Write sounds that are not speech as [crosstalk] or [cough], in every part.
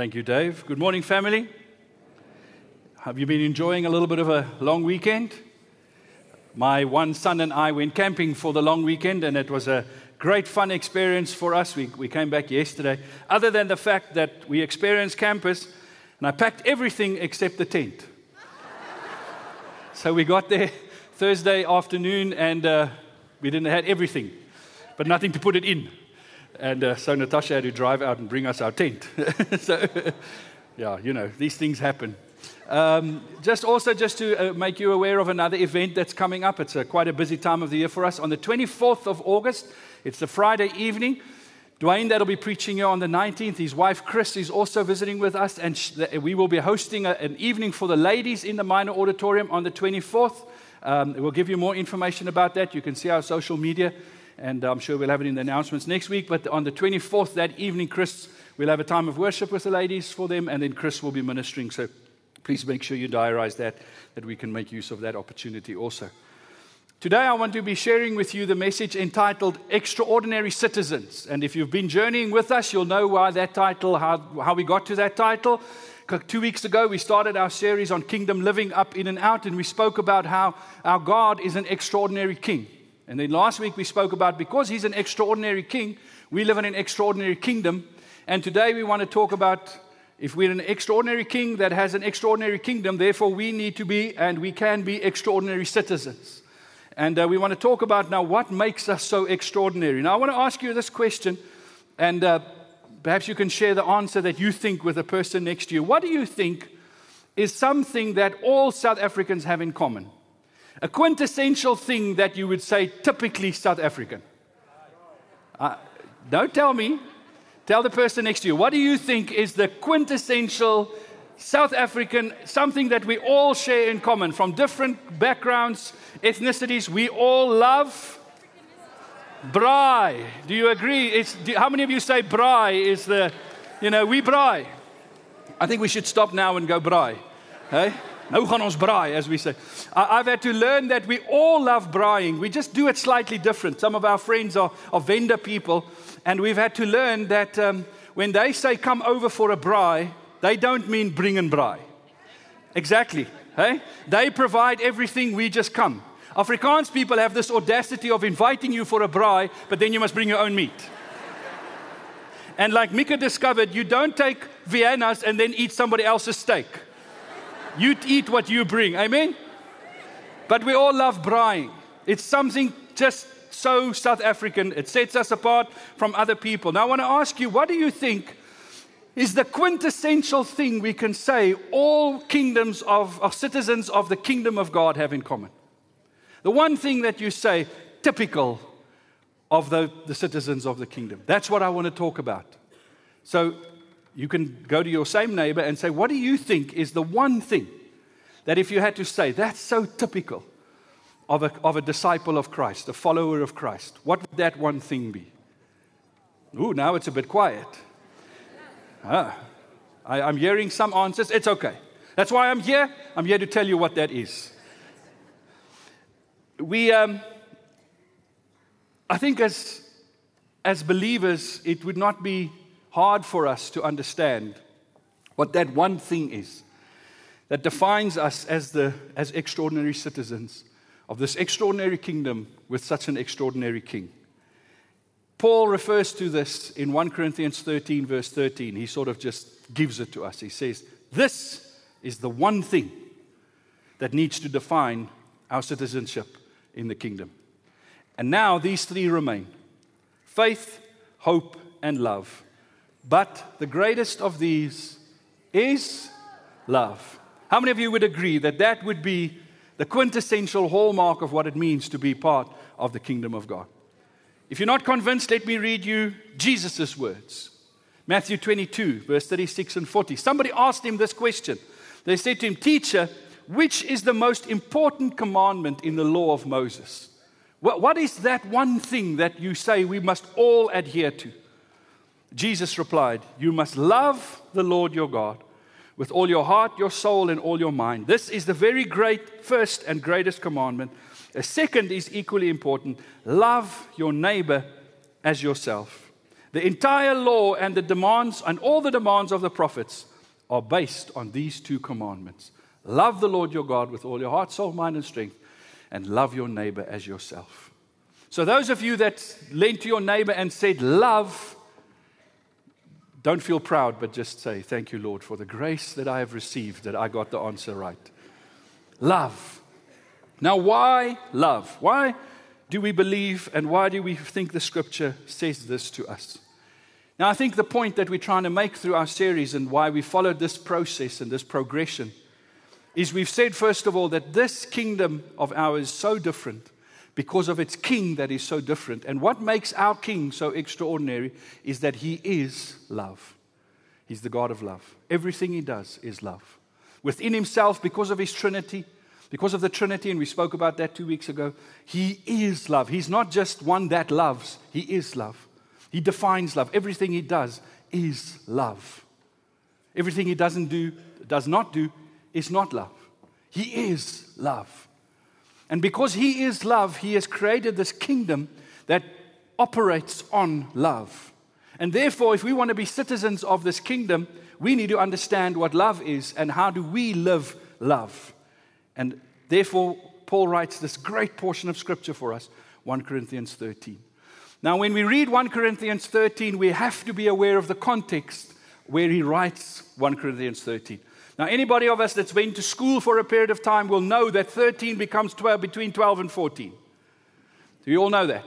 Thank you, Dave. Good morning, family. Have you been enjoying a little bit of a long weekend? My one son and I went camping for the long weekend, and it was a great fun experience for us. We, we came back yesterday. Other than the fact that we experienced campus, and I packed everything except the tent. so we got there Thursday afternoon, and uh, we didn't have everything, but nothing to put it in. And uh, so Natasha had to drive out and bring us our tent. [laughs] so, yeah, you know, these things happen. Um, just also, just to uh, make you aware of another event that's coming up. It's a, quite a busy time of the year for us. On the 24th of August, it's the Friday evening. Dwayne, that'll be preaching here on the 19th. His wife, Chris, is also visiting with us, and sh- we will be hosting a, an evening for the ladies in the minor auditorium on the 24th. Um, we'll give you more information about that. You can see our social media and uh, I'm sure we'll have it in the announcements next week. But on the 24th, that evening, Chris, we'll have a time of worship with the ladies for them, and then Chris will be ministering. So please make sure you diarize that, that we can make use of that opportunity also. Today, I want to be sharing with you the message entitled Extraordinary Citizens. And if you've been journeying with us, you'll know why that title, how, how we got to that title. Two weeks ago, we started our series on kingdom living up, in, and out, and we spoke about how our God is an extraordinary king. And then last week we spoke about because he's an extraordinary king, we live in an extraordinary kingdom. And today we want to talk about if we're an extraordinary king that has an extraordinary kingdom, therefore we need to be and we can be extraordinary citizens. And uh, we want to talk about now what makes us so extraordinary. Now I want to ask you this question, and uh, perhaps you can share the answer that you think with the person next to you. What do you think is something that all South Africans have in common? A quintessential thing that you would say typically South African. Uh, don't tell me. Tell the person next to you. What do you think is the quintessential South African, something that we all share in common from different backgrounds, ethnicities? We all love braai. Do you agree? It's, do, how many of you say braai is the, you know, we braai? I think we should stop now and go braai. Hey? Nou gaan ons braai, as we say. I've had to learn that we all love braaiing. We just do it slightly different. Some of our friends are, Venda people, and we've had to learn that um, when they say come over for a braai, they don't mean bring and braai. Exactly. Hey? They provide everything, we just come. Afrikaans people have this audacity of inviting you for a braai, but then you must bring your own meat. and like Mika discovered, you don't take Vienna's and then eat somebody else's steak. You eat what you bring. Amen? But we all love braaiing. It's something just so South African. It sets us apart from other people. Now, I want to ask you what do you think is the quintessential thing we can say all kingdoms of, of citizens of the kingdom of God have in common? The one thing that you say, typical of the, the citizens of the kingdom. That's what I want to talk about. So, you can go to your same neighbor and say, What do you think is the one thing that if you had to say, that's so typical of a, of a disciple of Christ, a follower of Christ, what would that one thing be? Ooh, now it's a bit quiet. Ah, I, I'm hearing some answers. It's okay. That's why I'm here. I'm here to tell you what that is. We, um, I think as, as believers, it would not be hard for us to understand what that one thing is that defines us as, the, as extraordinary citizens of this extraordinary kingdom with such an extraordinary king. Paul refers to this in 1 Corinthians 13, verse 13. He sort of just gives it to us. He says, This is the one thing that needs to define our citizenship in the kingdom. And now these three remain faith, hope, and love. But the greatest of these is love. How many of you would agree that that would be the quintessential hallmark of what it means to be part of the kingdom of God? If you're not convinced, let me read you Jesus' words. Matthew 22, verse 36 and 40. Somebody asked him this question. They said to him, Teacher, which is the most important commandment in the law of Moses? What is that one thing that you say we must all adhere to? Jesus replied, You must love the Lord your God with all your heart, your soul, and all your mind. This is the very great first and greatest commandment. A second is equally important love your neighbor as yourself. The entire law and the demands and all the demands of the prophets are based on these two commandments. Love the Lord your God with all your heart, soul, mind, and strength, and love your neighbor as yourself. So, those of you that leaned to your neighbor and said, Love, don't feel proud, but just say, Thank you, Lord, for the grace that I have received, that I got the answer right. Love. Now, why love? Why do we believe and why do we think the scripture says this to us? Now, I think the point that we're trying to make through our series and why we followed this process and this progression is we've said, first of all, that this kingdom of ours is so different because of its king that is so different. And what makes our king so extraordinary is that he is love. He's the God of love. Everything he does is love. Within himself, because of his Trinity, because of the Trinity, and we spoke about that two weeks ago, he is love. He's not just one that loves, he is love. He defines love. Everything he does is love. Everything he doesn't do, does not do, is not love. He is love. And because He is love, He has created this kingdom that operates on love. And therefore, if we want to be citizens of this kingdom, we need to understand what love is and how do we live love. And therefore, Paul writes this great portion of scripture for us 1 Corinthians 13. Now, when we read 1 Corinthians 13, we have to be aware of the context where he writes 1 Corinthians 13. Now, anybody of us that's been to school for a period of time will know that 13 becomes 12, between 12 and 14. Do you all know that?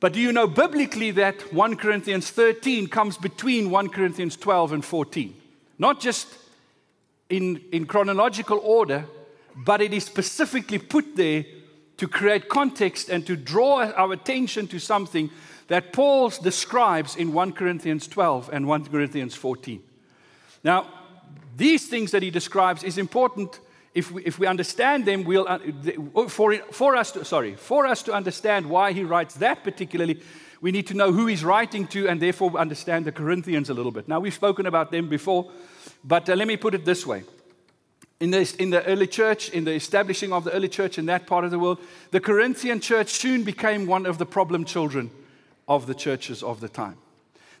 But do you know biblically that 1 Corinthians 13 comes between 1 Corinthians 12 and 14? Not just in, in chronological order, but it is specifically put there to create context and to draw our attention to something that Paul describes in 1 Corinthians 12 and 1 Corinthians 14. Now, these things that he describes is important. If we, if we understand them we'll uh, for, for us to, sorry for us to understand why he writes that particularly we need to know who he's writing to and therefore understand the corinthians a little bit. Now we've spoken about them before but uh, let me put it this way. In the, in the early church, in the establishing of the early church in that part of the world, the Corinthian church soon became one of the problem children of the churches of the time.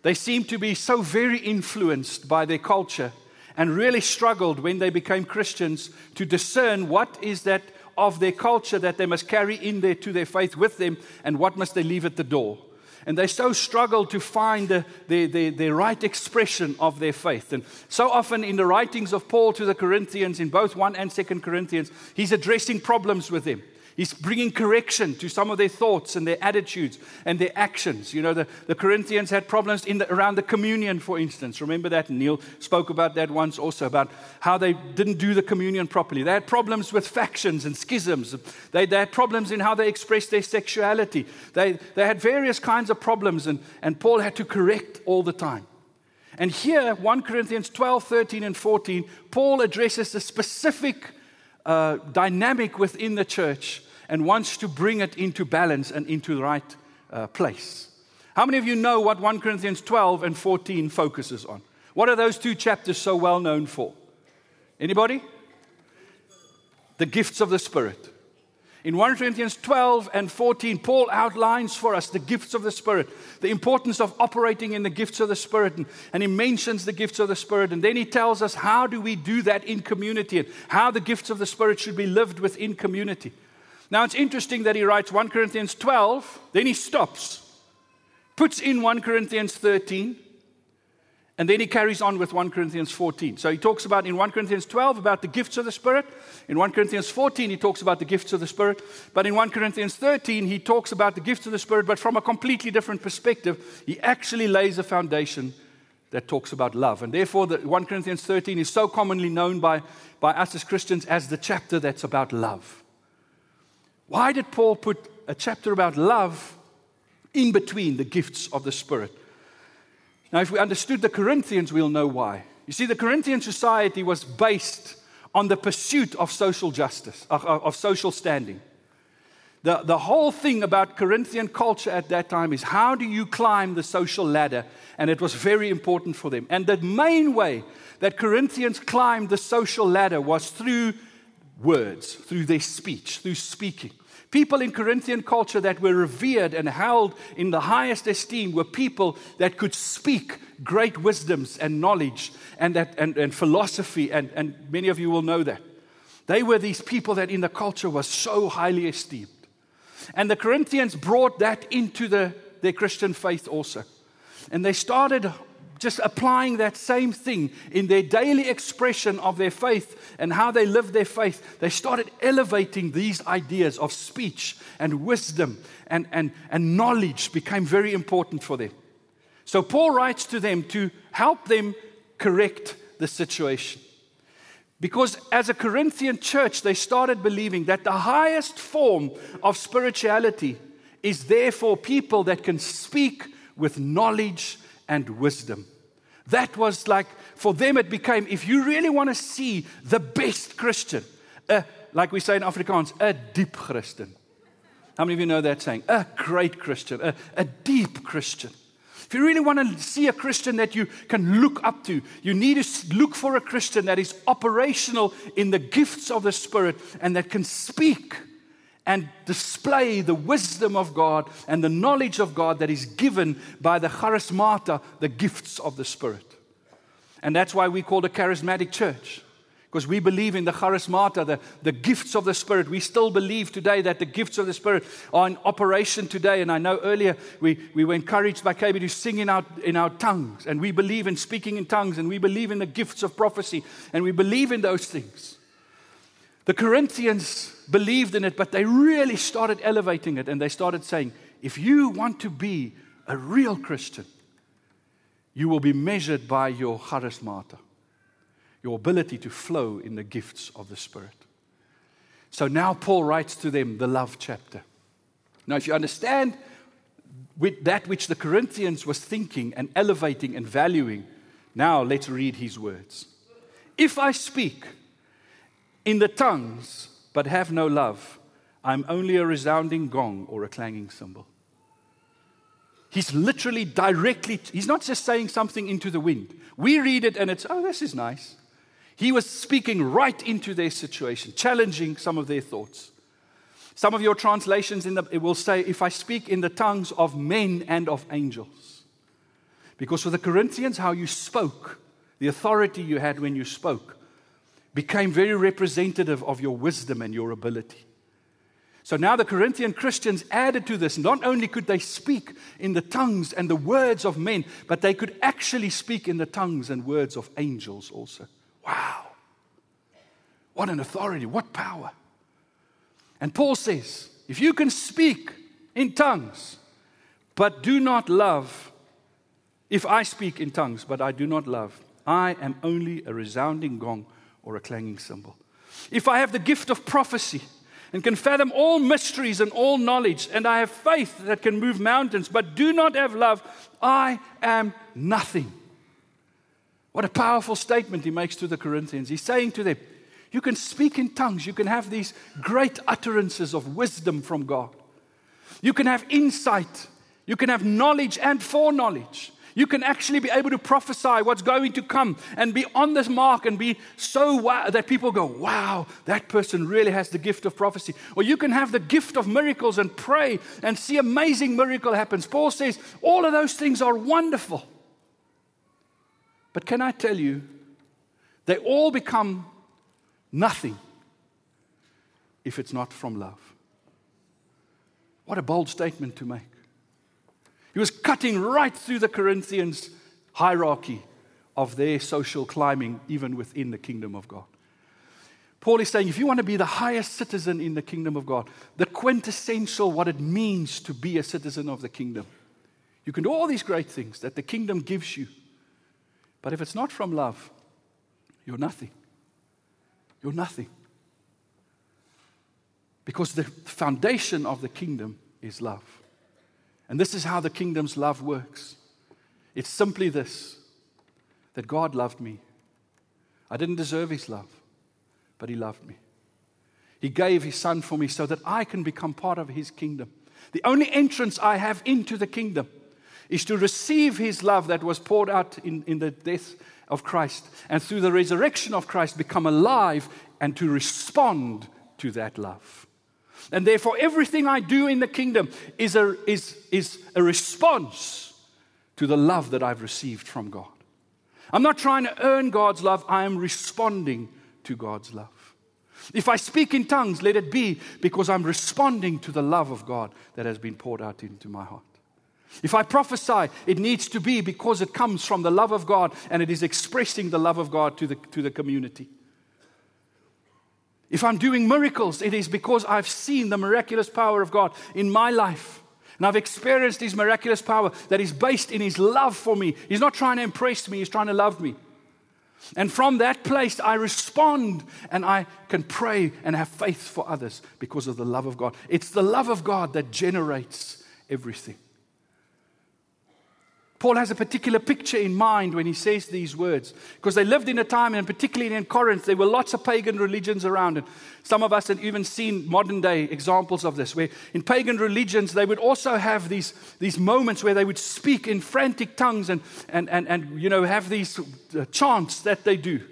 They seemed to be so very influenced by their culture and really struggled when they became Christians to discern what is that of their culture that they must carry in there to their faith with them and what must they leave at the door. And they so struggled to find the, the, the, the, right expression of their faith. And so often in the writings of Paul to the Corinthians, in both 1 and 2 Corinthians, he's addressing problems with them. He's bringing correction to some of their thoughts and their attitudes and their actions. You know, the, the Corinthians had problems in the, around the communion, for instance. Remember that? Neil spoke about that once also, about how they didn't do the communion properly. They had problems with factions and schisms. They, they had problems in how they expressed their sexuality. They, they had various kinds of problems, and, and Paul had to correct all the time. And here, 1 Corinthians 12, 13, and 14, Paul addresses the specific uh, dynamic within the church and wants to bring it into balance and into the right uh, place. How many of you know what 1 Corinthians 12 and 14 focuses on? What are those two chapters so well known for? Anybody? The gifts of the Spirit. In 1 Corinthians 12 and 14, Paul outlines for us the gifts of the Spirit, the importance of operating in the gifts of the Spirit, and, and, he mentions the gifts of the Spirit. And then he tells us how do we do that in community and how the gifts of the Spirit should be lived within community. Now it's interesting that he writes 1 Corinthians 12, then he stops, puts in 1 Corinthians 13, and then he carries on with 1 Corinthians 14. So he talks about in 1 Corinthians 12 about the gifts of the Spirit. In 1 Corinthians 14, he talks about the gifts of the Spirit. But in 1 Corinthians 13, he talks about the gifts of the Spirit, but from a completely different perspective. He actually lays a foundation that talks about love. And therefore, the 1 Corinthians 13 is so commonly known by, by us as Christians as the chapter that's about love. Why did Paul put a chapter about love in between the gifts of the Spirit? Now, if we understood the Corinthians, we'll know why. You see, the Corinthian society was based on the pursuit of social justice, of, of social standing. The, the whole thing about Corinthian culture at that time is how do you climb the social ladder? And it was very important for them. And the main way that Corinthians climbed the social ladder was through words, through their speech, through speaking. People in Corinthian culture that were revered and held in the highest esteem were people that could speak great wisdoms and knowledge and, that, and, and philosophy, and, and many of you will know that. They were these people that in the culture was so highly esteemed. And the Corinthians brought that into the, their Christian faith also. And they started just applying that same thing in their daily expression of their faith and how they live their faith, they started elevating these ideas of speech and wisdom and, and, and knowledge became very important for them. So Paul writes to them to help them correct the situation. Because as a Corinthian church, they started believing that the highest form of spirituality is therefore people that can speak with knowledge and wisdom. That was like, for them, it became if you really want to see the best Christian, uh, like we say in Afrikaans, a deep Christian. How many of you know that saying? A great Christian, a, a deep Christian. If you really want to see a Christian that you can look up to, you need to look for a Christian that is operational in the gifts of the Spirit and that can speak and display the wisdom of God and the knowledge of God that is given by the charismata, the gifts of the Spirit. And that's why we call a charismatic church. Because we believe in the charismata, the, the gifts of the Spirit. We still believe today that the gifts of the Spirit are in operation today. And I know earlier we, we were encouraged by KB to sing in our, in our tongues. And we believe in speaking in tongues. And we believe in the gifts of prophecy. And we believe in those things. The Corinthians believed in it, but they really started elevating it and they started saying, if you want to be a real Christian, you will be measured by your charismata, your ability to flow in the gifts of the Spirit. So now Paul writes to them the love chapter. Now, if you understand with that which the Corinthians was thinking and elevating and valuing, now let's read his words. If I speak in the tongues but have no love, I'm only a resounding gong or a clanging cymbal. He's literally directly, he's not just saying something into the wind. We read it and it's, oh, this is nice. He was speaking right into their situation, challenging some of their thoughts. Some of your translations in the, it will say, if I speak in the tongues of men and of angels. Because for the Corinthians, how you spoke, the authority you had when you spoke, became very representative of your wisdom and your ability. So now the Corinthian Christians added to this. Not only could they speak in the tongues and the words of men, but they could actually speak in the tongues and words of angels also. Wow. What an authority, what power. And Paul says, if you can speak in tongues, but do not love, if I speak in tongues, but I do not love, I am only a resounding gong or a clanging cymbal. If I have the gift of prophecy and can fathom all mysteries and all knowledge, and I have faith that can move mountains, but do not have love, I am nothing. What a powerful statement he makes to the Corinthians. He's saying to them, You can speak in tongues, you can have these great utterances of wisdom from God, you can have insight, you can have knowledge and foreknowledge. You can actually be able to prophesy what's going to come and be on this mark and be so wow that people go, wow, that person really has the gift of prophecy. Or you can have the gift of miracles and pray and see amazing miracle happens. Paul says all of those things are wonderful. But can I tell you, they all become nothing if it's not from love. What a bold statement to make. He was cutting right through the Corinthians' hierarchy of their social climbing, even within the kingdom of God. Paul is saying if you want to be the highest citizen in the kingdom of God, the quintessential what it means to be a citizen of the kingdom, you can do all these great things that the kingdom gives you. But if it's not from love, you're nothing. You're nothing. Because the foundation of the kingdom is love. And this is how the kingdom's love works it's simply this that God loved me. I didn't deserve his love, but he loved me. He gave his son for me so that I can become part of his kingdom. The only entrance I have into the kingdom is to receive his love that was poured out in, in the death of Christ and through the resurrection of Christ become alive and to respond to that love. And therefore, everything I do in the kingdom is a, is, is a response to the love that I've received from God. I'm not trying to earn God's love, I am responding to God's love. If I speak in tongues, let it be because I'm responding to the love of God that has been poured out into my heart. If I prophesy, it needs to be because it comes from the love of God and it is expressing the love of God to the, to the community. If I'm doing miracles, it is because I've seen the miraculous power of God in my life. And I've experienced His miraculous power that is based in His love for me. He's not trying to impress me, He's trying to love me. And from that place, I respond and I can pray and have faith for others because of the love of God. It's the love of God that generates everything. Paul has a particular picture in mind when he says these words because they lived in a time, and particularly in Corinth, there were lots of pagan religions around. And some of us have even seen modern day examples of this, where in pagan religions, they would also have these, these moments where they would speak in frantic tongues and, and, and, and you know, have these uh, chants that they do.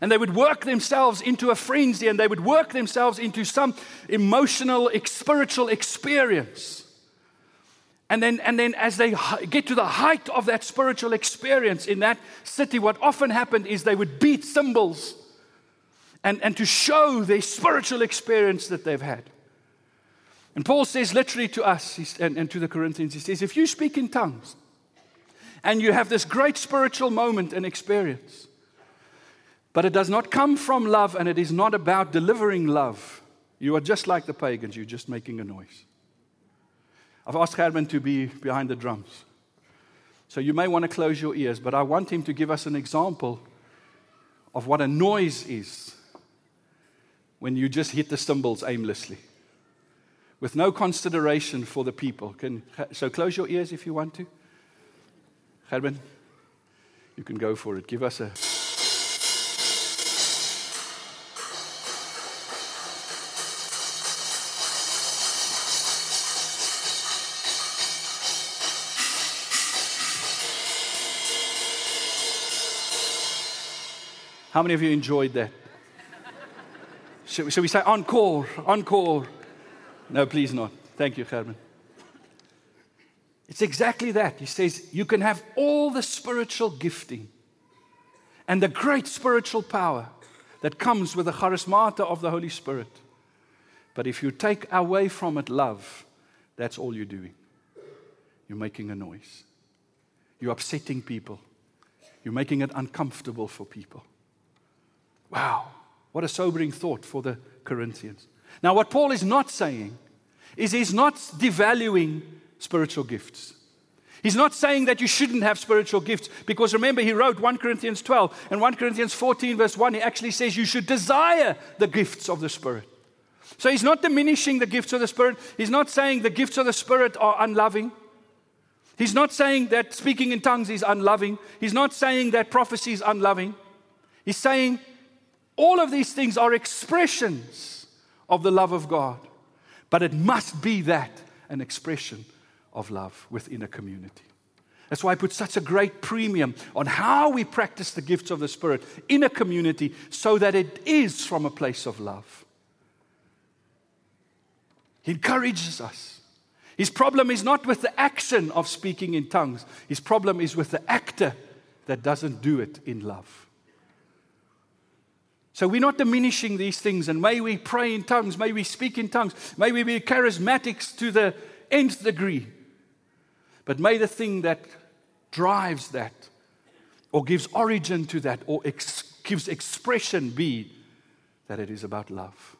And they would work themselves into a frenzy and they would work themselves into some emotional, spiritual experience. And then, and then, as they get to the height of that spiritual experience in that city, what often happened is they would beat cymbals and, and to show their spiritual experience that they've had. And Paul says literally to us and, and to the Corinthians, he says, if you speak in tongues and you have this great spiritual moment and experience, but it does not come from love and it is not about delivering love, you are just like the pagans, you're just making a noise. I've asked Herman to be behind the drums. So you may want to close your ears, but I want him to give us an example of what a noise is when you just hit the cymbals aimlessly with no consideration for the people. Can, so close your ears if you want to. Herman, you can go for it. Give us a. How many of you enjoyed that? Should we, say encore? Encore. No, please not. Thank you, Herman. It's exactly that. He says you can have all the spiritual gifting and the great spiritual power that comes with the charismata of the Holy Spirit. But if you take away from it love, that's all you're doing. You're making a noise. You're upsetting people. You're making it uncomfortable for people. Wow, what a sobering thought for the Corinthians. Now, what Paul is not saying is he's not devaluing spiritual gifts. He's not saying that you shouldn't have spiritual gifts because remember, he wrote 1 Corinthians 12 and 1 Corinthians 14, verse 1. He actually says you should desire the gifts of the Spirit. So he's not diminishing the gifts of the Spirit. He's not saying the gifts of the Spirit are unloving. He's not saying that speaking in tongues is unloving. He's not saying that prophecy is unloving. He's saying all of these things are expressions of the love of God, but it must be that an expression of love within a community. That's why I put such a great premium on how we practice the gifts of the Spirit in a community so that it is from a place of love. He encourages us. His problem is not with the action of speaking in tongues, his problem is with the actor that doesn't do it in love. So we're not diminishing these things, and may we pray in tongues, may we speak in tongues, may we be charismatics to the nth degree. But may the thing that drives that, or gives origin to that, or ex- gives expression be that it is about love.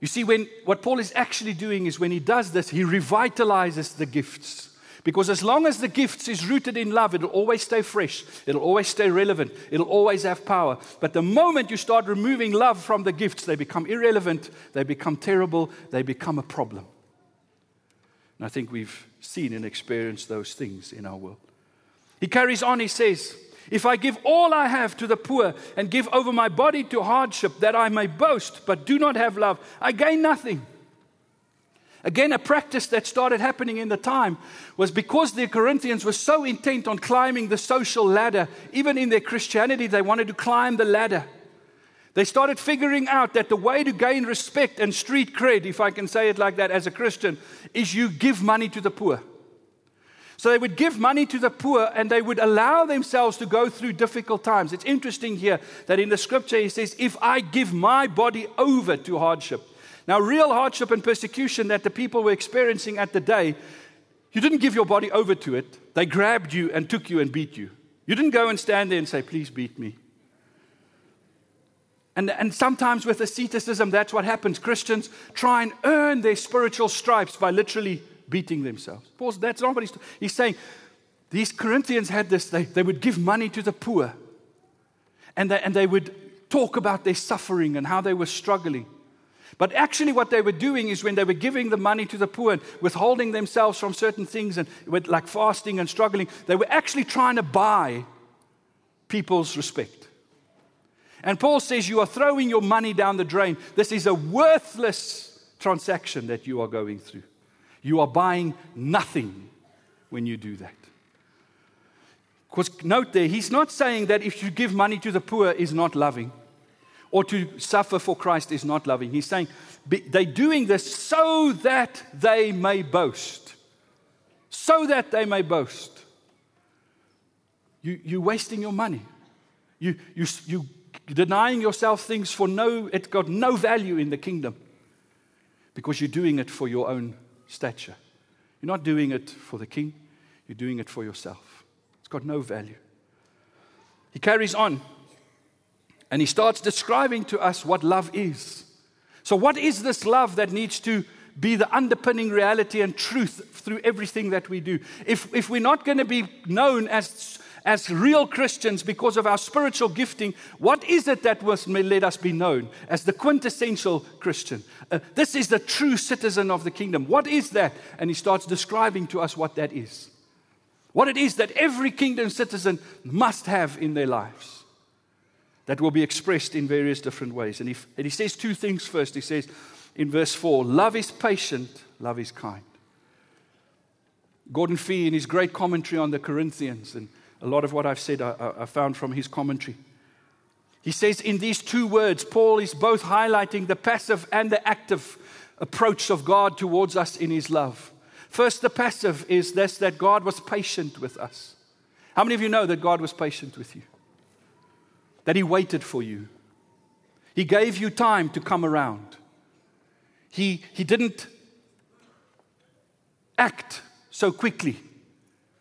You see, when what Paul is actually doing is when he does this, he revitalizes the gifts. Because as long as the gifts is rooted in love, it'll always stay fresh. It'll always stay relevant. It'll always have power. But the moment you start removing love from the gifts, they become irrelevant, they become terrible, they become a problem. And I think we've seen and experienced those things in our world. He carries on, he says, If I give all I have to the poor and give over my body to hardship that I may boast, but do not have love, I gain nothing. Again, a practice that started happening in the time was because the Corinthians were so intent on climbing the social ladder, even in their Christianity, they wanted to climb the ladder. They started figuring out that the way to gain respect and street cred, if I can say it like that as a Christian, is you give money to the poor. So they would give money to the poor and they would allow themselves to go through difficult times. It's interesting here that in the scripture he says, If I give my body over to hardship. Now, real hardship and persecution that the people were experiencing at the day, you didn't give your body over to it. They grabbed you and took you and beat you. You didn't go and stand there and say, Please beat me. And, and sometimes with asceticism, that's what happens. Christians try and earn their spiritual stripes by literally beating themselves. Paul, that's not what he's, he's saying. These Corinthians had this, they, they would give money to the poor, and they, and they would talk about their suffering and how they were struggling. But actually, what they were doing is when they were giving the money to the poor and withholding themselves from certain things and with, like fasting and struggling, they were actually trying to buy people's respect. And Paul says, You are throwing your money down the drain. This is a worthless transaction that you are going through. You are buying nothing when you do that. Because note there, he's not saying that if you give money to the poor is not loving or to suffer for Christ is not loving. He's saying they're doing this so that they may boast. So that they may boast. You, you're wasting your money. You, you, you denying yourself things for no, it's got no value in the kingdom because you're doing it for your own stature. You're not doing it for the king, you're doing it for yourself. It's got no value. He carries on and he starts describing to us what love is. So, what is this love that needs to be the underpinning reality and truth through everything that we do? If, if we're not going to be known as as real Christians because of our spiritual gifting, what is it that was let us be known as the quintessential Christian? Uh, this is the true citizen of the kingdom. What is that? And he starts describing to us what that is. What it is that every kingdom citizen must have in their lives. That will be expressed in various different ways. And he, and he says two things first. He says in verse 4 love is patient, love is kind. Gordon Fee, in his great commentary on the Corinthians, and a lot of what I've said I, I found from his commentary. He says in these two words, Paul is both highlighting the passive and the active approach of God towards us in his love. First, the passive is this that God was patient with us. How many of you know that God was patient with you? That he waited for you. He gave you time to come around. He, he didn't act so quickly.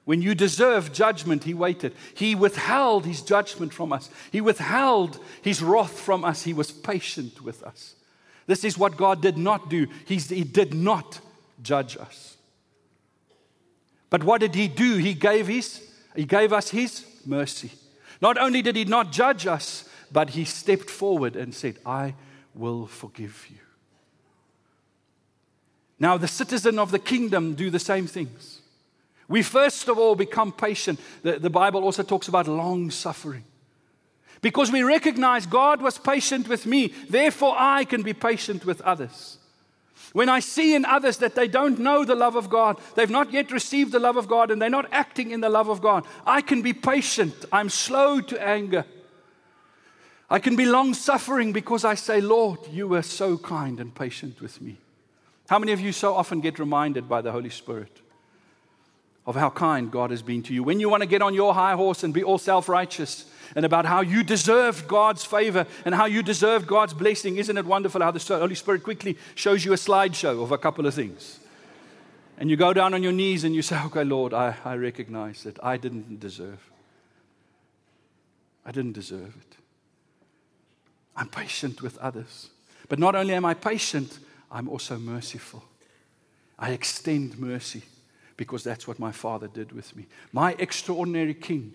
When you deserved judgment, he waited. He withheld his judgment from us. He withheld his wrath from us. He was patient with us. This is what God did not do. He's, he did not judge us. But what did he do? He gave, his, he gave us his mercy. Not only did he not judge us, but he stepped forward and said, I will forgive you. Now, the citizen of the kingdom do the same things. We first of all become patient. The, the Bible also talks about long suffering. Because we recognize God was patient with me, therefore I can be patient with others. When I see in others that they don't know the love of God, they've not yet received the love of God, and they're not acting in the love of God, I can be patient. I'm slow to anger. I can be long suffering because I say, Lord, you were so kind and patient with me. How many of you so often get reminded by the Holy Spirit? of how kind God has been to you. When you want to get on your high horse and be all self righteous and about how you deserve God's favor and how you deserve God's blessing, isn't it wonderful how the Holy Spirit quickly shows you a slideshow of a couple of things? And you go down on your knees and you say, Okay, Lord, I, I recognize that I didn't deserve. I didn't deserve it. I'm patient with others. But not only am I patient, I'm also merciful. I extend mercy because that's what my father did with me. My extraordinary king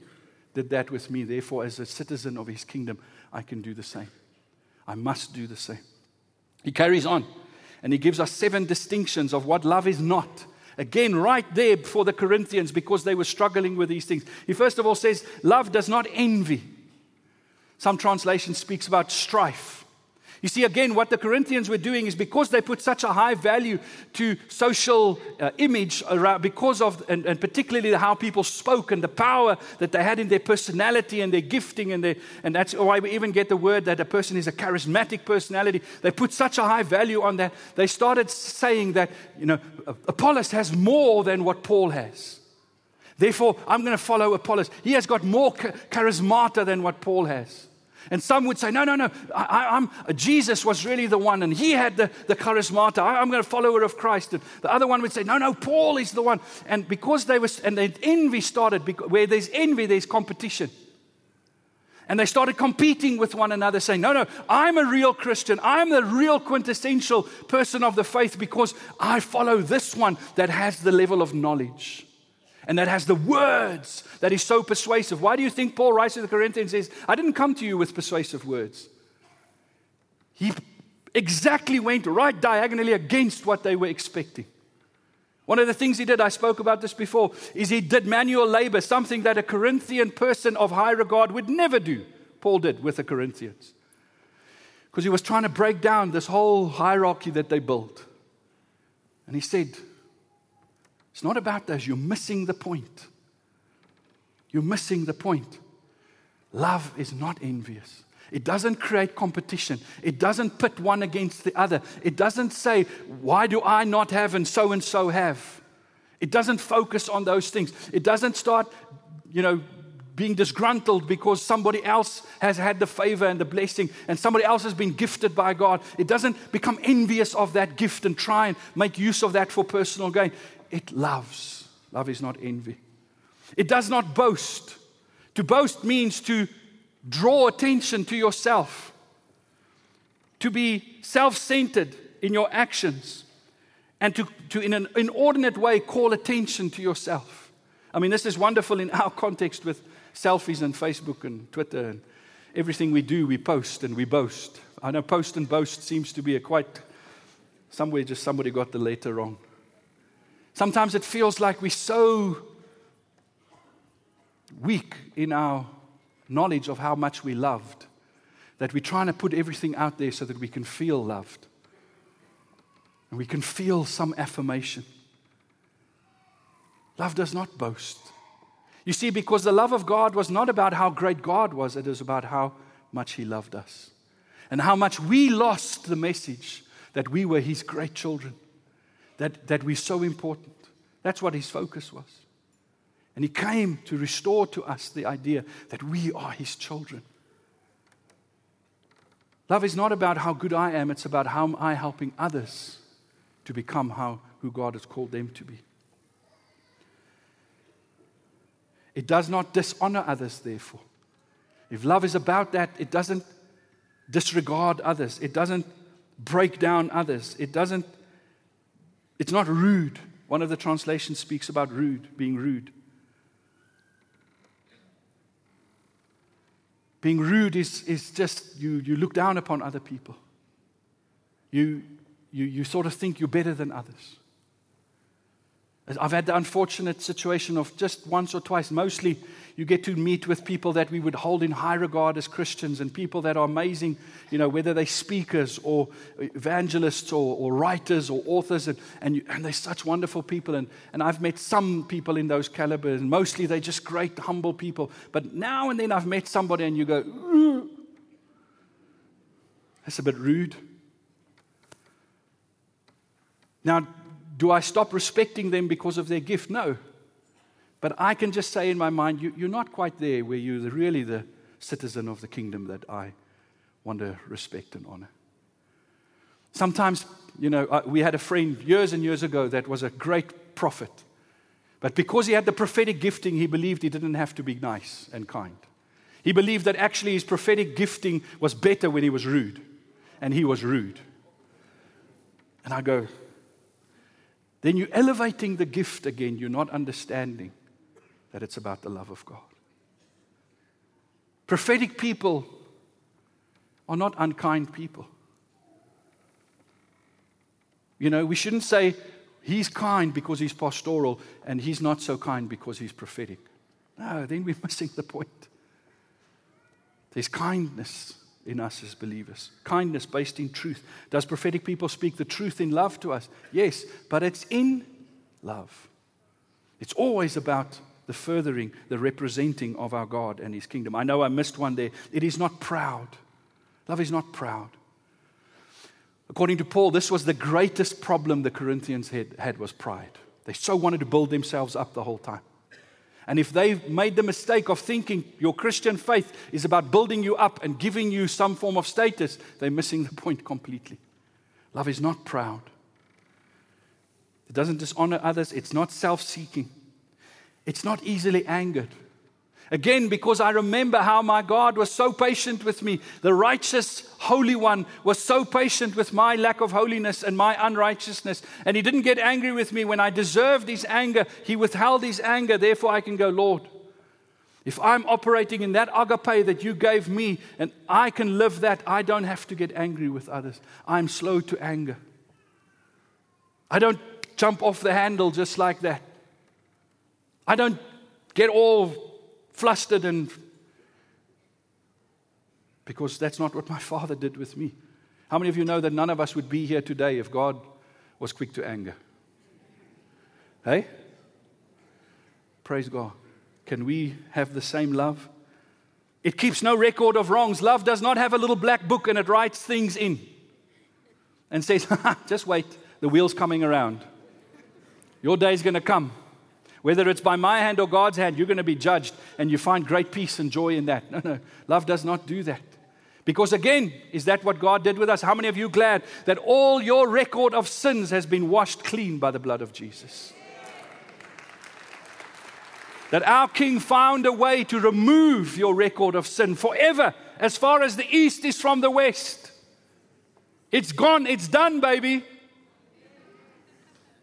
did that with me. Therefore, as a citizen of his kingdom, I can do the same. I must do the same. He carries on and he gives us seven distinctions of what love is not. Again, right there for the Corinthians because they were struggling with these things. He first of all says, Love does not envy. Some translation speaks about strife. You see, again, what the Corinthians were doing is because they put such a high value to social uh, image around, because of, and, and, particularly how people spoke and the power that they had in their personality and their gifting, and, their, and that's why we even get the word that a person is a charismatic personality. They put such a high value on that. They started saying that, you know, Apollos has more than what Paul has. Therefore, I'm going to follow Apollos. He has got more charismata than what Paul has. And some would say, no, no, no, I, am Jesus was really the one, and he had the, the charismata. I, am to follower of Christ. And the other one would say, no, no, Paul is the one. And because they was, and then envy started, where there's envy, there's competition. And they started competing with one another, saying, No, no, I'm a real Christian. I'm the real quintessential person of the faith because I follow this one that has the level of knowledge and that has the words that is so persuasive. Why do you think Paul writes to the Corinthians says, I didn't come to you with persuasive words? He exactly went right diagonally against what they were expecting. One of the things he did, I spoke about this before, is he did manual labor, something that a Corinthian person of high regard would never do. Paul did with the Corinthians. Because he was trying to break down this whole hierarchy that they built. And he said, it's not about those. You're missing the point. You're missing the point. Love is not envious. It doesn't create competition. It doesn't pit one against the other. It doesn't say, why do I not have and so and so have? It doesn't focus on those things. It doesn't start, you know, being disgruntled because somebody else has had the favor and the blessing and somebody else has been gifted by God. It doesn't become envious of that gift and try and make use of that for personal gain. It loves. Love is not envy. It does not boast. To boast means to draw attention to yourself, to be self centered in your actions, and to, to, in an inordinate way, call attention to yourself. I mean, this is wonderful in our context with selfies and Facebook and Twitter and everything we do, we post and we boast. I know post and boast seems to be a quite, somewhere just somebody got the letter wrong. Sometimes it feels like we're so weak in our knowledge of how much we loved that we're trying to put everything out there so that we can feel loved and we can feel some affirmation. Love does not boast. You see, because the love of God was not about how great God was, it is about how much He loved us and how much we lost the message that we were His great children that, that we're so important. That's what his focus was. And he came to restore to us the idea that we are his children. Love is not about how good I am, it's about how am I helping others to become how, who God has called them to be. It does not dishonor others, therefore. If love is about that, it doesn't disregard others, it doesn't break down others, it doesn't it's not rude. One of the translations speaks about rude, being rude. Being rude is, is just you, you look down upon other people. You, you, you sort of think you're better than others. I've had the unfortunate situation of just once or twice, mostly you get to meet with people that we would hold in high regard as Christians and people that are amazing, you know, whether they're speakers or evangelists or, or writers or authors, and, and, you, and, they're such wonderful people. And, and I've met some people in those calibers, and mostly they're just great, humble people. But now and then I've met somebody and you go, that's a bit rude. Now, do I stop respecting them because of their gift? No. But I can just say in my mind, you, are not quite there where you're really the citizen of the kingdom that I want to respect and honor. Sometimes, you know, we had a friend years and years ago that was a great prophet. But because he had the prophetic gifting, he believed he didn't have to be nice and kind. He believed that actually his prophetic gifting was better when he was rude. And he was rude. And I go, then you're elevating the gift again. You're not understanding that it's about the love of God. Prophetic people are not unkind people. You know, we shouldn't say he's kind because he's pastoral and he's not so kind because he's prophetic. No, then we're [laughs] missing the point. There's kindness in us as believers. Kindness based in truth. Does prophetic people speak the truth in love to us? Yes, but it's in love. It's always about the furthering, the representing of our God and His kingdom. I know I missed one there. It is not proud. Love is not proud. According to Paul, this was the greatest problem the Corinthians had, had was pride. They so wanted to build themselves up the whole time. And if they've made the mistake of thinking your Christian faith is about building you up and giving you some form of status, they're missing the point completely. Love is not proud. It doesn't dishonor others. It's not self seeking. It's not easily angered. Again, because I remember how my God was so patient with me. The righteous, holy one was so patient with my lack of holiness and my unrighteousness. And he didn't get angry with me when I deserved his anger. He withheld his anger. Therefore, I can go, Lord, if I'm operating in that agape that you gave me and I can live that, I don't have to get angry with others. I'm slow to anger. I don't jump off the handle just like that. I don't get all flustered and because that's not what my [laughs] father did with me. How many of you know that none of us would be here today if God was quick to anger? Hey? Praise God. Can we have the same love? It keeps no record of wrongs. Love does not have a little black book and it writes things in and says, [laughs] just wait, the wheel's coming around. Your day's going to come. Whether it's by my hand or God's hand, you're going to be judged and you find great peace and joy in that. No, no. Love does not do that. Because again, is that what God did with us? How many of you glad that all your record of sins has been washed clean by the blood of Jesus? That our King found a way to remove your record of sin forever, as far as the east is from the west. It's gone, it's done, baby.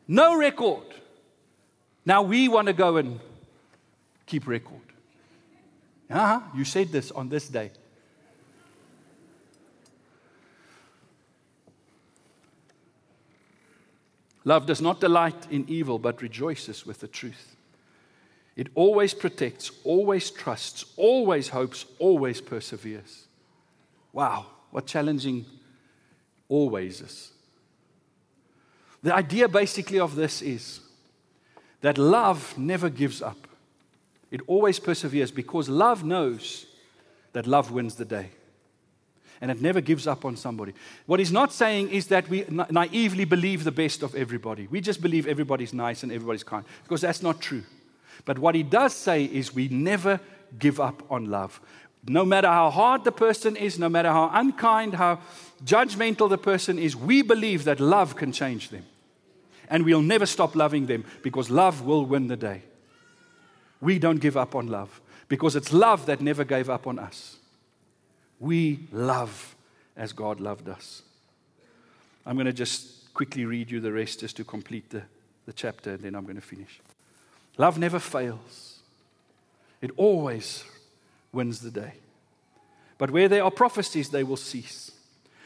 No record. Now we want to go and keep record. Uh-huh, you said this on this day. Love does not delight in evil, but rejoices with the truth. It always protects, always trusts, always hopes, always perseveres. Wow, what challenging always is. The idea basically of this is that love never gives up. It always perseveres because love knows that love wins the day. And it never gives up on somebody. What he's not saying is that we na- naively believe the best of everybody. We just believe everybody's nice and everybody's kind, because that's not true. But what he does say is we never give up on love. No matter how hard the person is, no matter how unkind, how judgmental the person is, we believe that love can change them and we'll never stop loving them because love will win the day. We don't give up on love because it's love that never gave up on us. We love as God loved us. I'm going to just quickly read you the rest just to complete the, the chapter, and then I'm going to finish. Love never fails, it always wins the day. But where there are prophecies, they will cease.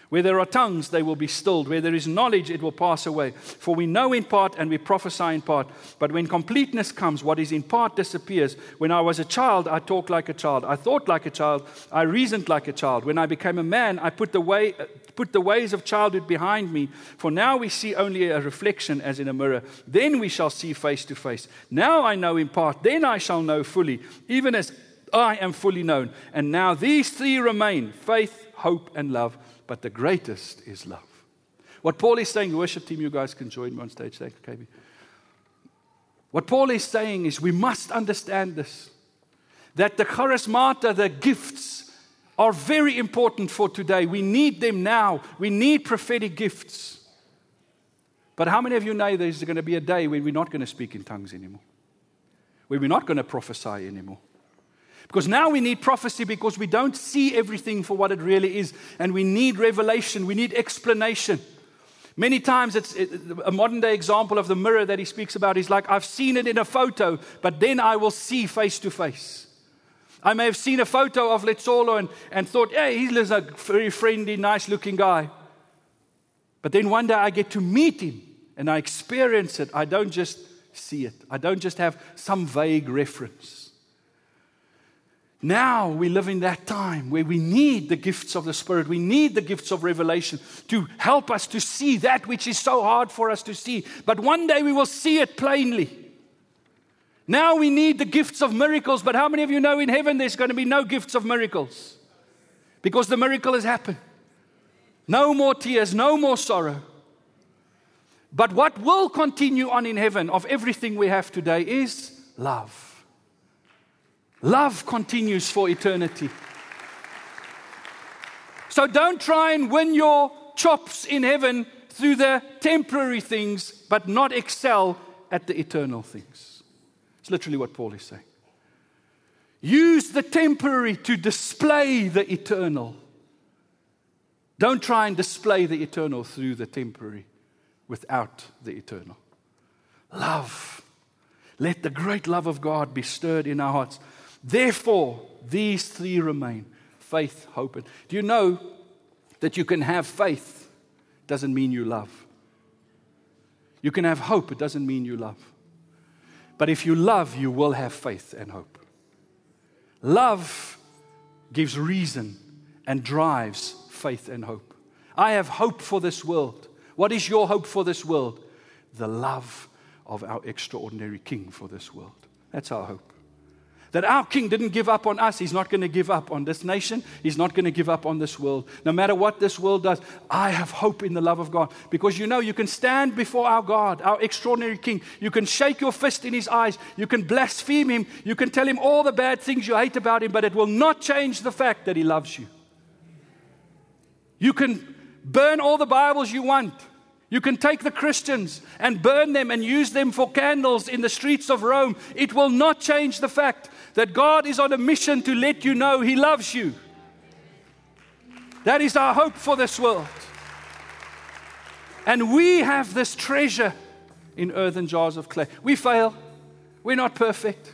Where there are tongues, they will be stilled. Where there is knowledge, it will pass away. For we know in part and we prophesy in part. But when completeness comes, what is in part disappears. When I was a child, I talked like a child. I thought like a child. I reasoned like a child. When I became a man, I put the, way, put the ways of childhood behind me. For now we see only a reflection as in a mirror. Then we shall see face to face. Now I know in part. Then I shall know fully, even as I am fully known. And now these three remain faith, hope, and love but the greatest is love. What Paul is saying, worship team, you guys can join me on stage. Thank you, KB. What Paul is saying is we must understand this that the charismata, the gifts, are very important for today. We need them now. We need prophetic gifts. But how many of you know there's going to be a day when we're not going to speak in tongues anymore? When we're not going to prophesy anymore? Because now we need prophecy because we don't see everything for what it really is. And we need revelation, we need explanation. Many times, it's a modern day example of the mirror that he speaks about is like, I've seen it in a photo, but then I will see face to face. I may have seen a photo of Letsolo and, and thought, hey, he's a very friendly, nice looking guy. But then one day I get to meet him and I experience it. I don't just see it, I don't just have some vague reference. Now we live in that time where we need the gifts of the Spirit. We need the gifts of revelation to help us to see that which is so hard for us to see. But one day we will see it plainly. Now we need the gifts of miracles, but how many of you know in heaven there's going to be no gifts of miracles? Because the miracle has happened. No more tears, no more sorrow. But what will continue on in heaven of everything we have today is love. Love continues for eternity. So don't try and win your chops in heaven through the temporary things, but not excel at the eternal things. It's literally what Paul is saying. Use the temporary to display the eternal. Don't try and display the eternal through the temporary without the eternal. Love. Let the great love of God be stirred in our hearts. Therefore, these three remain faith, hope, and. Do you know that you can have faith? Doesn't mean you love. You can have hope, it doesn't mean you love. But if you love, you will have faith and hope. Love gives reason and drives faith and hope. I have hope for this world. What is your hope for this world? The love of our extraordinary King for this world. That's our hope. That our King didn't give up on us. He's not going to give up on this nation. He's not going to give up on this world. No matter what this world does, I have hope in the love of God. Because you know, you can stand before our God, our extraordinary King. You can shake your fist in his eyes. You can blaspheme him. You can tell him all the bad things you hate about him, but it will not change the fact that he loves you. You can burn all the Bibles you want. You can take the Christians and burn them and use them for candles in the streets of Rome. It will not change the fact that God is on a mission to let you know He loves you. That is our hope for this world. And we have this treasure in earthen jars of clay. We fail, we're not perfect.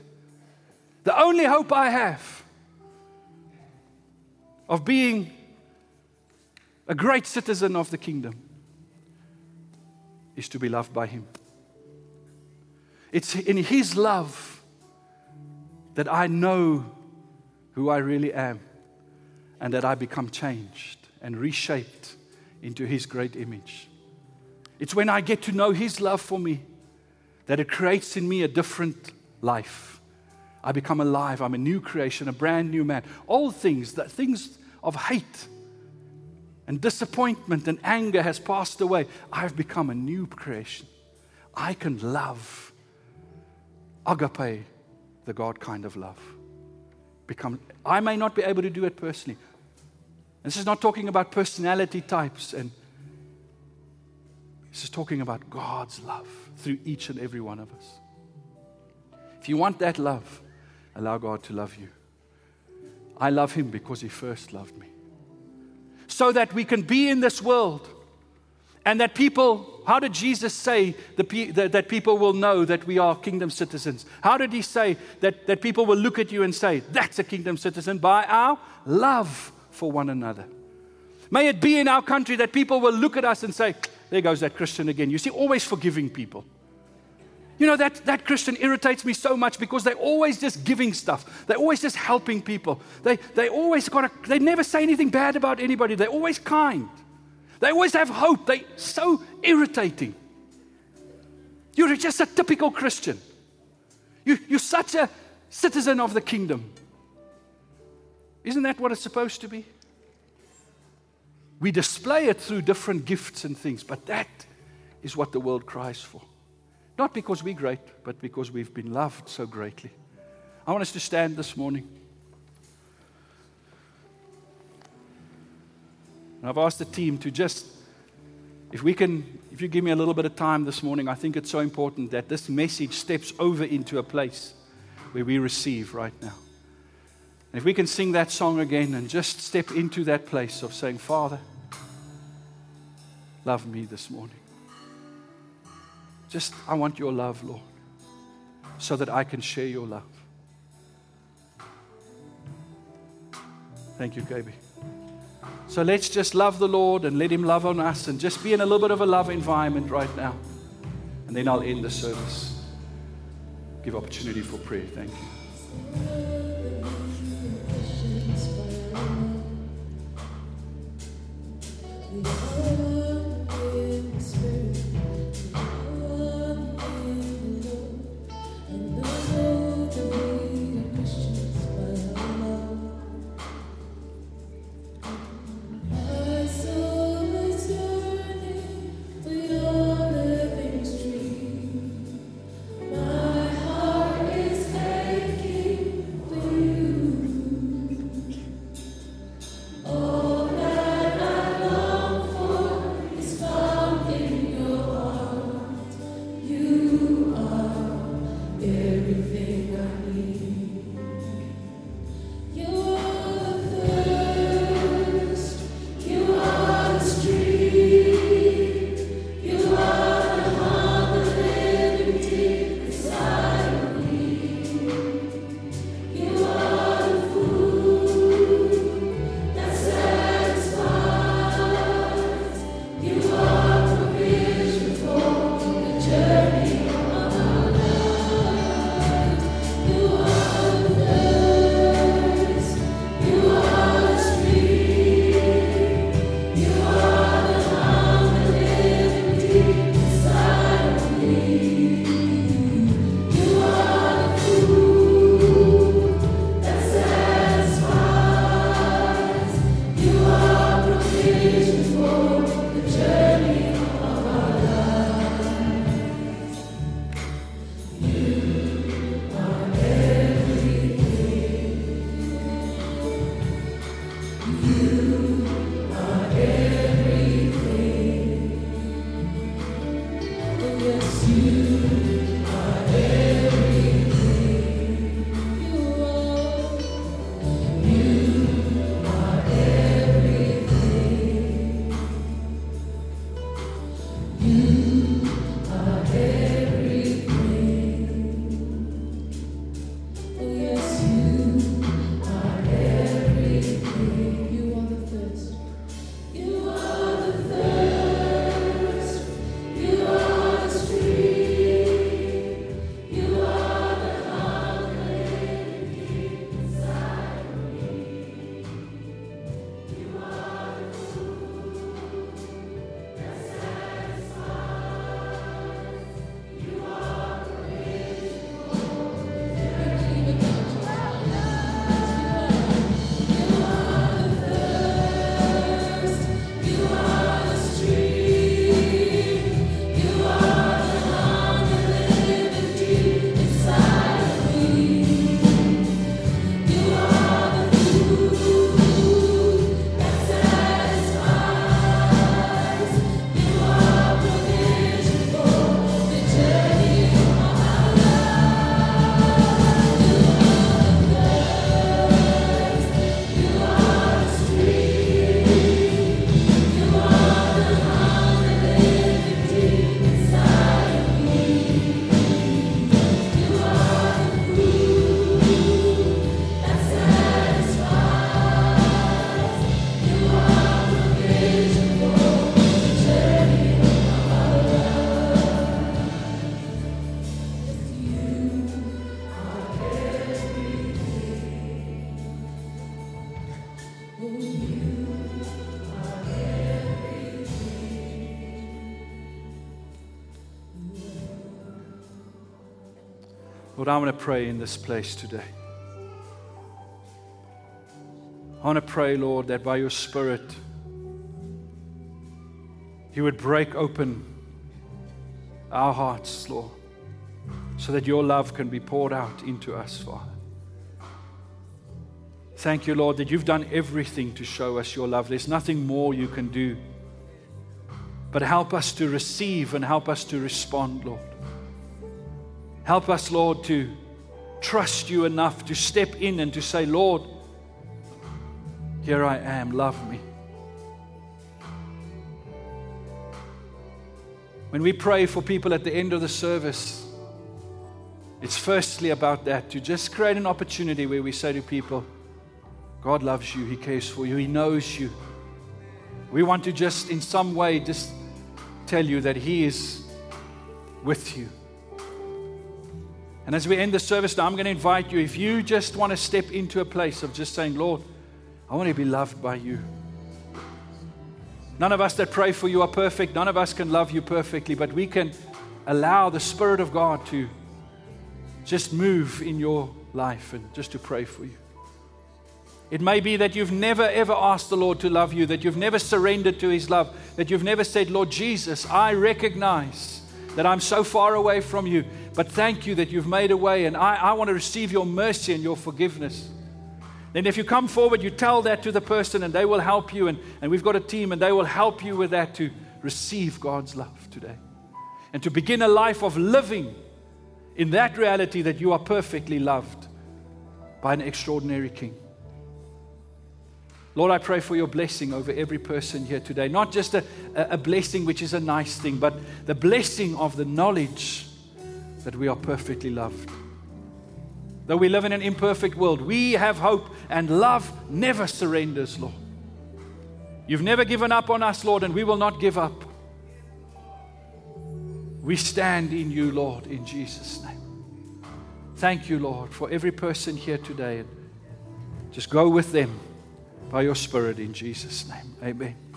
The only hope I have of being a great citizen of the kingdom is to be loved by Him. It's in His love that I know who I really am and that I become changed and reshaped into His great image. It's when I get to know His love for me that it creates in me a different life. I become alive. I'm a new creation, a brand new man. All things, that things of hate and disappointment and anger has passed away. I've become a new creation. I can love agape, the God kind of love. Become, I may not be able to do it personally. This is not talking about personality types and this is talking about God's love through each and every one of us. If you want that love, allow God to love you. I love Him because He first loved me so that we can be in this world and that people, how did Jesus say the, that, that people will know that we are kingdom citizens? How did he say that, that people will look at you and say, that's a kingdom citizen? By our love for one another. May it be in our country that people will look at us and say, there goes that Christian again. You see, always forgiving people. You know, that, that Christian irritates me so much because they're always just giving stuff. They're always just helping people. They, they always got a, they never say anything bad about anybody. They're always kind. They always have hope. They're so irritating. You're just a typical Christian. You, you're such a citizen of the kingdom. Isn't that what it's supposed to be? We display it through different gifts and things, but that is what the world cries for. Not because we're great, but because we've been loved so greatly. I want us to stand this morning. And I've asked the team to just, if we can, if you give me a little bit of time this morning, I think it's so important that this message steps over into a place where we receive right now. And if we can sing that song again and just step into that place of saying, Father, love me this morning. Just, I want your love, Lord, so that I can share your love. Thank you, Gaby. So let's just love the Lord and let Him love on us and just be in a little bit of a love environment right now. And then I'll end the service. Give opportunity for prayer. Thank you. Lord, I want to pray in this place today. I want to pray, Lord, that by your Spirit, you would break open our hearts, Lord, so that your love can be poured out into us, Father. Thank you, Lord, that you've done everything to show us your love. There's nothing more you can do. But help us to receive and help us to respond, Lord. Help us, Lord, to trust you enough to step in and to say, Lord, here I am, love me. When we pray for people at the end of the service, it's firstly about that to just create an opportunity where we say to people, God loves you, He cares for you, He knows you. We want to just, in some way, just tell you that He is with you. And as we end the service now, I'm going to invite you, if you just want to step into a place of just saying, Lord, I want to be loved by you. None of us that pray for you are perfect. None of us can love you perfectly, but we can allow the Spirit of God to just move in your life and just to pray for you. It may be that you've never ever asked the Lord to love you, that you've never surrendered to His love, that you've never said, Lord Jesus, I recognize that I'm so far away from you. But thank you that you've made a way, and I, I want to receive your mercy and your forgiveness. Then, if you come forward, you tell that to the person, and they will help you. And, and we've got a team, and they will help you with that to receive God's love today and to begin a life of living in that reality that you are perfectly loved by an extraordinary King. Lord, I pray for your blessing over every person here today. Not just a, a blessing, which is a nice thing, but the blessing of the knowledge that we are perfectly loved. Though we live in an imperfect world, we have hope, and love never surrenders, Lord. You've never given up on us, Lord, and we will not give up. We stand in you, Lord, in Jesus' name. Thank you, Lord, for every person here today. Just go with them by your Spirit in Jesus' name. Amen.